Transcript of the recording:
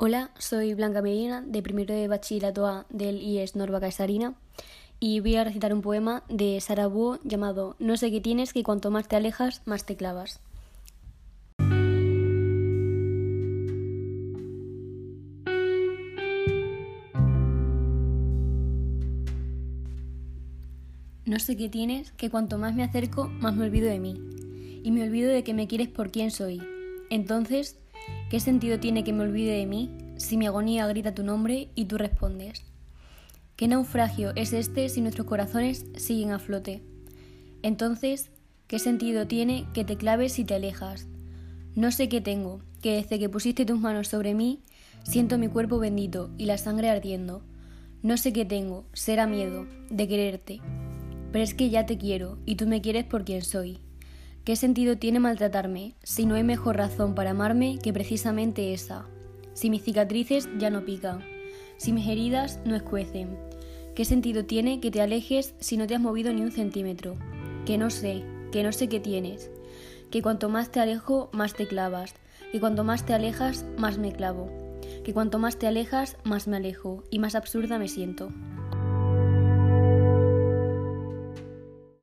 Hola, soy Blanca Medina, de primero de bachillerato del IES Norva Caesarina, y voy a recitar un poema de Sara Búho llamado No sé qué tienes que cuanto más te alejas, más te clavas. No sé qué tienes que cuanto más me acerco, más me olvido de mí, y me olvido de que me quieres por quien soy. Entonces, ¿Qué sentido tiene que me olvide de mí si mi agonía grita tu nombre y tú respondes? ¿Qué naufragio es este si nuestros corazones siguen a flote? Entonces, ¿qué sentido tiene que te claves si te alejas? No sé qué tengo, que desde que pusiste tus manos sobre mí, siento mi cuerpo bendito y la sangre ardiendo. No sé qué tengo, será miedo, de quererte. Pero es que ya te quiero y tú me quieres por quien soy. ¿Qué sentido tiene maltratarme si no hay mejor razón para amarme que precisamente esa? Si mis cicatrices ya no pican, si mis heridas no escuecen, ¿qué sentido tiene que te alejes si no te has movido ni un centímetro? Que no sé, que no sé qué tienes, que cuanto más te alejo, más te clavas, que cuanto más te alejas, más me clavo, que cuanto más te alejas, más me alejo y más absurda me siento.